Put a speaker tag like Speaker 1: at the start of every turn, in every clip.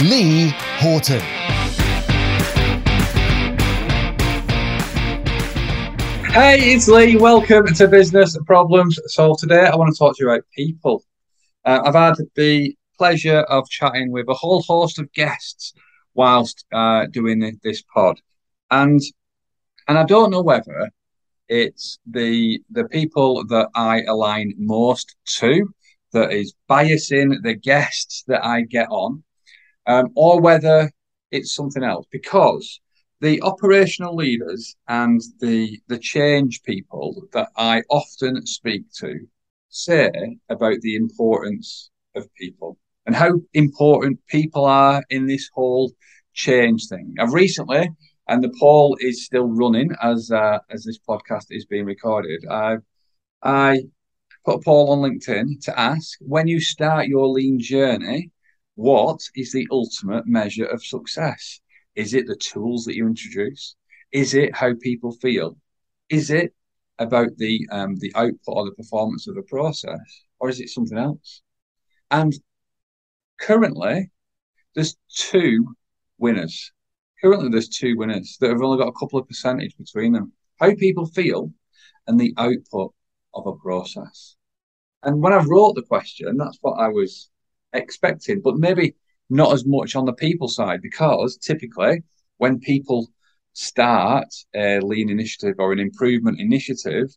Speaker 1: Lee Horton.
Speaker 2: Hey, it's Lee. Welcome to Business Problems Solved. Today, I want to talk to you about people. Uh, I've had the pleasure of chatting with a whole host of guests whilst uh, doing this pod, and and I don't know whether it's the the people that I align most to that is biasing the guests that I get on, um, or whether it's something else because the operational leaders and the the change people that I often speak to say about the importance of people and how important people are in this whole change thing. I've recently, and the poll is still running as uh, as this podcast is being recorded. I I put a poll on LinkedIn to ask when you start your lean journey, what is the ultimate measure of success? Is it the tools that you introduce? Is it how people feel? Is it about the um, the output or the performance of the process, or is it something else? And currently, there's two winners. Currently, there's two winners that have only got a couple of percentage between them. How people feel and the output of a process. And when I wrote the question, that's what I was expecting. But maybe not as much on the people side because typically when people start a lean initiative or an improvement initiative,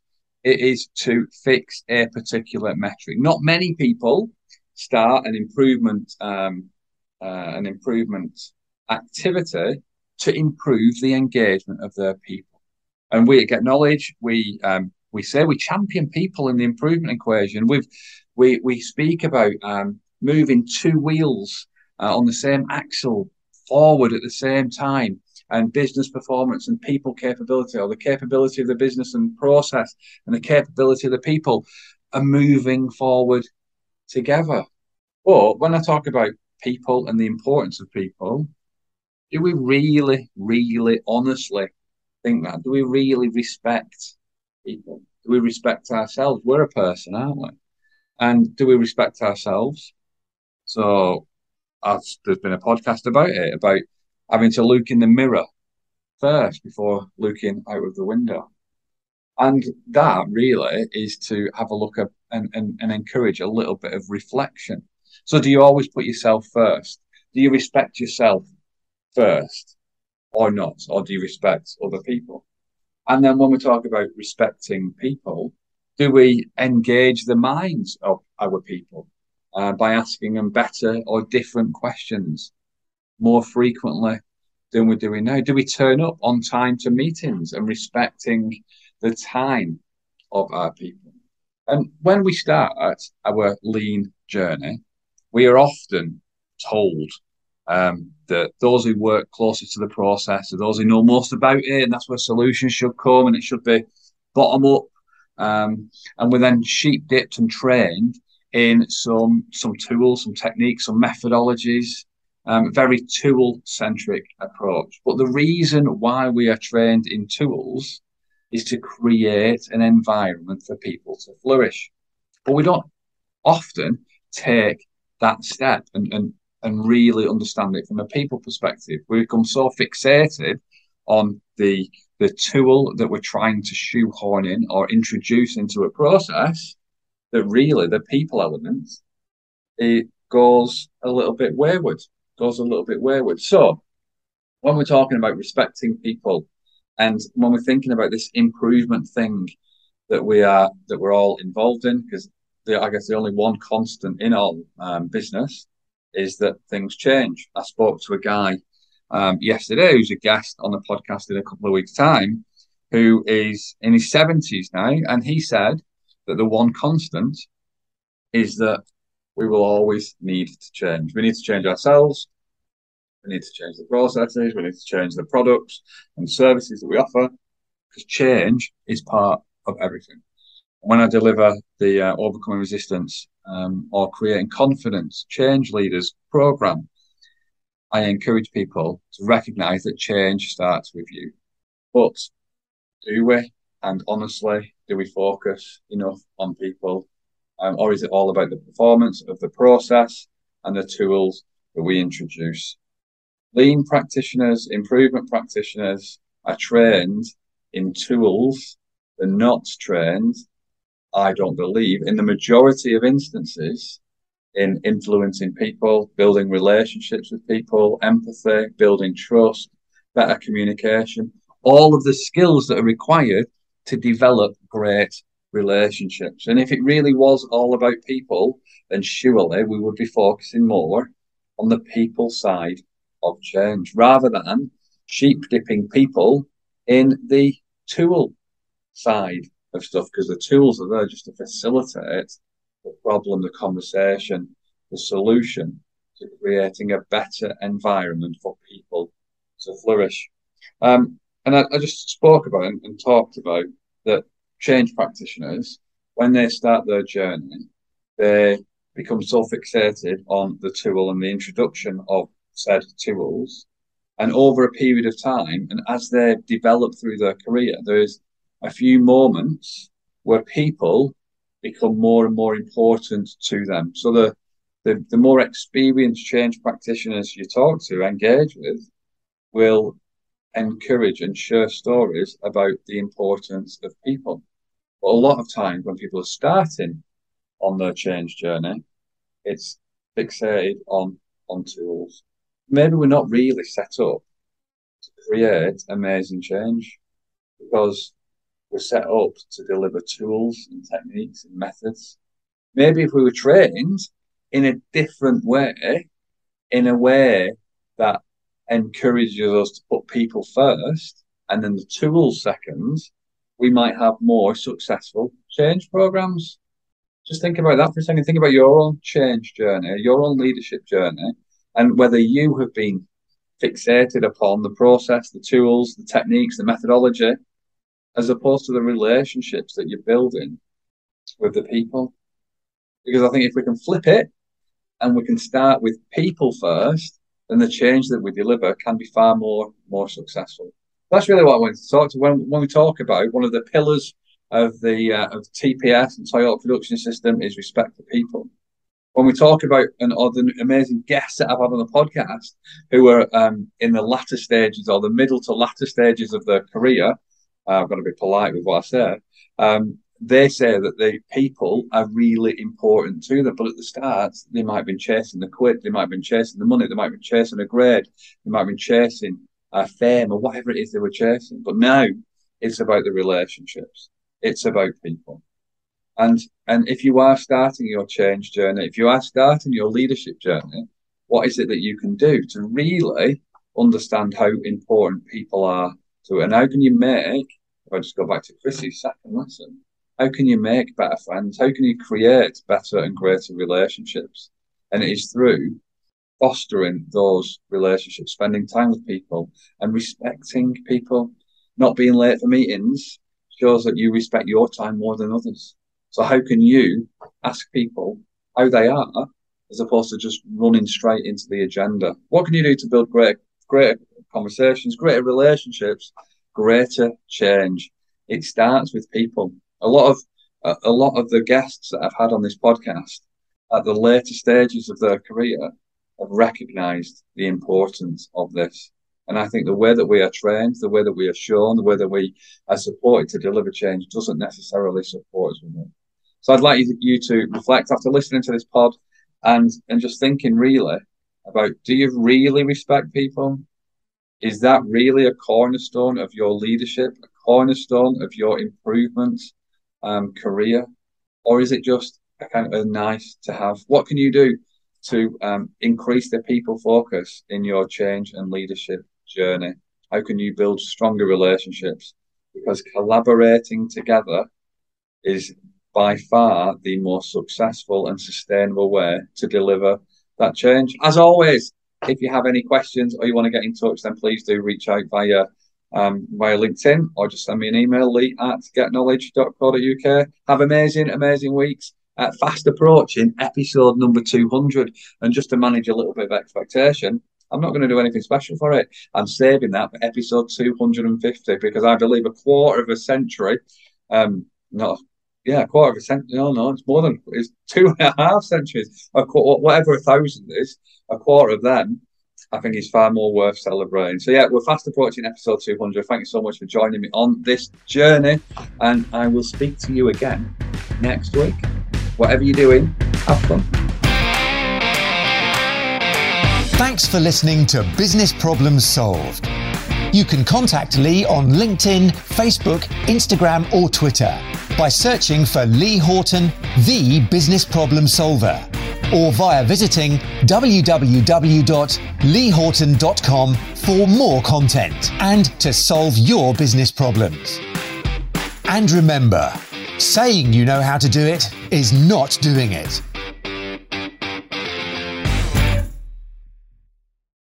Speaker 2: it is to fix a particular metric. Not many people start an improvement um, uh, an improvement activity to improve the engagement of their people. And we acknowledge we um, we say we champion people in the improvement equation. We've we we speak about um, moving two wheels uh, on the same axle forward at the same time and business performance and people capability or the capability of the business and process and the capability of the people are moving forward together. But when I talk about people and the importance of people, do we really, really honestly think that? Do we really respect people? Do we respect ourselves? We're a person, aren't we? And do we respect ourselves? So there's been a podcast about it about having to look in the mirror first before looking out of the window. And that really is to have a look at and, and, and encourage a little bit of reflection. So, do you always put yourself first? Do you respect yourself first or not? Or do you respect other people? And then when we talk about respecting people, do we engage the minds of our people? Uh, by asking them better or different questions more frequently than we're doing now? Do we turn up on time to meetings and respecting the time of our people? And when we start our lean journey, we are often told um, that those who work closer to the process are those who know most about it, and that's where solutions should come, and it should be bottom up. Um, and we're then sheep dipped and trained in some some tools, some techniques, some methodologies, um, very tool centric approach. But the reason why we are trained in tools is to create an environment for people to flourish. But we don't often take that step and, and, and really understand it from a people perspective. We become so fixated on the the tool that we're trying to shoehorn in or introduce into a process that really the people element it goes a little bit wayward, goes a little bit wayward. So when we're talking about respecting people and when we're thinking about this improvement thing that we are that we're all involved in, because I guess the only one constant in all um, business is that things change. I spoke to a guy um, yesterday who's a guest on the podcast in a couple of weeks' time, who is in his seventies now, and he said that the one constant is that we will always need to change. We need to change ourselves. We need to change the processes. We need to change the products and services that we offer because change is part of everything. When I deliver the uh, overcoming resistance um, or creating confidence change leaders program, I encourage people to recognize that change starts with you. But do we? And honestly, do we focus enough on people? Um, or is it all about the performance of the process and the tools that we introduce? Lean practitioners, improvement practitioners are trained in tools. They're not trained, I don't believe, in the majority of instances, in influencing people, building relationships with people, empathy, building trust, better communication, all of the skills that are required to develop great relationships. And if it really was all about people, then surely we would be focusing more on the people side of change rather than sheep dipping people in the tool side of stuff because the tools are there just to facilitate the problem, the conversation, the solution to creating a better environment for people to flourish. Um, and I, I, just spoke about and, and talked about that change practitioners, when they start their journey, they become so fixated on the tool and the introduction of said tools. And over a period of time, and as they develop through their career, there's a few moments where people become more and more important to them. So the, the, the more experienced change practitioners you talk to, engage with, will encourage and share stories about the importance of people. But a lot of times when people are starting on their change journey, it's fixated on on tools. Maybe we're not really set up to create amazing change because we're set up to deliver tools and techniques and methods. Maybe if we were trained in a different way, in a way that encourages us to put people first and then the tools second, we might have more successful change programs. Just think about that for a second. Think about your own change journey, your own leadership journey, and whether you have been fixated upon the process, the tools, the techniques, the methodology, as opposed to the relationships that you're building with the people. Because I think if we can flip it and we can start with people first, then the change that we deliver can be far more more successful. That's really what I wanted to talk to when when we talk about one of the pillars of the uh, of TPS and Toyota production system is respect for people. When we talk about all the amazing guests that I've had on the podcast who are um, in the latter stages or the middle to latter stages of their career, uh, I've got to be polite with what I say. Um, they say that the people are really important to them. But at the start, they might have been chasing the quid, they might have been chasing the money, they might have been chasing a grade, they might have been chasing a fame or whatever it is they were chasing. But now it's about the relationships. It's about people. And and if you are starting your change journey, if you are starting your leadership journey, what is it that you can do to really understand how important people are to it? And how can you make, if I just go back to Chrissy's second lesson, how can you make better friends? How can you create better and greater relationships? And it is through fostering those relationships, spending time with people and respecting people. Not being late for meetings shows that you respect your time more than others. So how can you ask people how they are as opposed to just running straight into the agenda? What can you do to build great, greater conversations, greater relationships, greater change? It starts with people a lot of a, lot of the guests that I've had on this podcast at the later stages of their career have recognised the importance of this. And I think the way that we are trained, the way that we are shown, the way that we are supported to deliver change doesn't necessarily support us with it. So I'd like you to reflect after listening to this pod and and just thinking really about do you really respect people? Is that really a cornerstone of your leadership, a cornerstone of your improvement um, career, or is it just a kind of a nice to have? What can you do to um, increase the people focus in your change and leadership journey? How can you build stronger relationships? Because collaborating together is by far the most successful and sustainable way to deliver that change. As always, If you have any questions or you want to get in touch, then please do reach out via um, via LinkedIn or just send me an email, lee at getknowledge.co.uk. Have amazing, amazing weeks. Uh, fast approaching episode number 200. And just to manage a little bit of expectation, I'm not going to do anything special for it. I'm saving that for episode 250 because I believe a quarter of a century, um, not yeah, a quarter of a century. No, no, it's more than it's two and a half centuries. A quarter, whatever a thousand is, a quarter of them. I think is far more worth celebrating. So yeah, we're fast approaching episode 200. Thank you so much for joining me on this journey, and I will speak to you again next week. Whatever you're doing, have fun.
Speaker 1: Thanks for listening to Business Problems Solved. You can contact Lee on LinkedIn, Facebook, Instagram, or Twitter by searching for Lee Horton, the business problem solver, or via visiting www.leehorton.com for more content and to solve your business problems. And remember, saying you know how to do it is not doing it.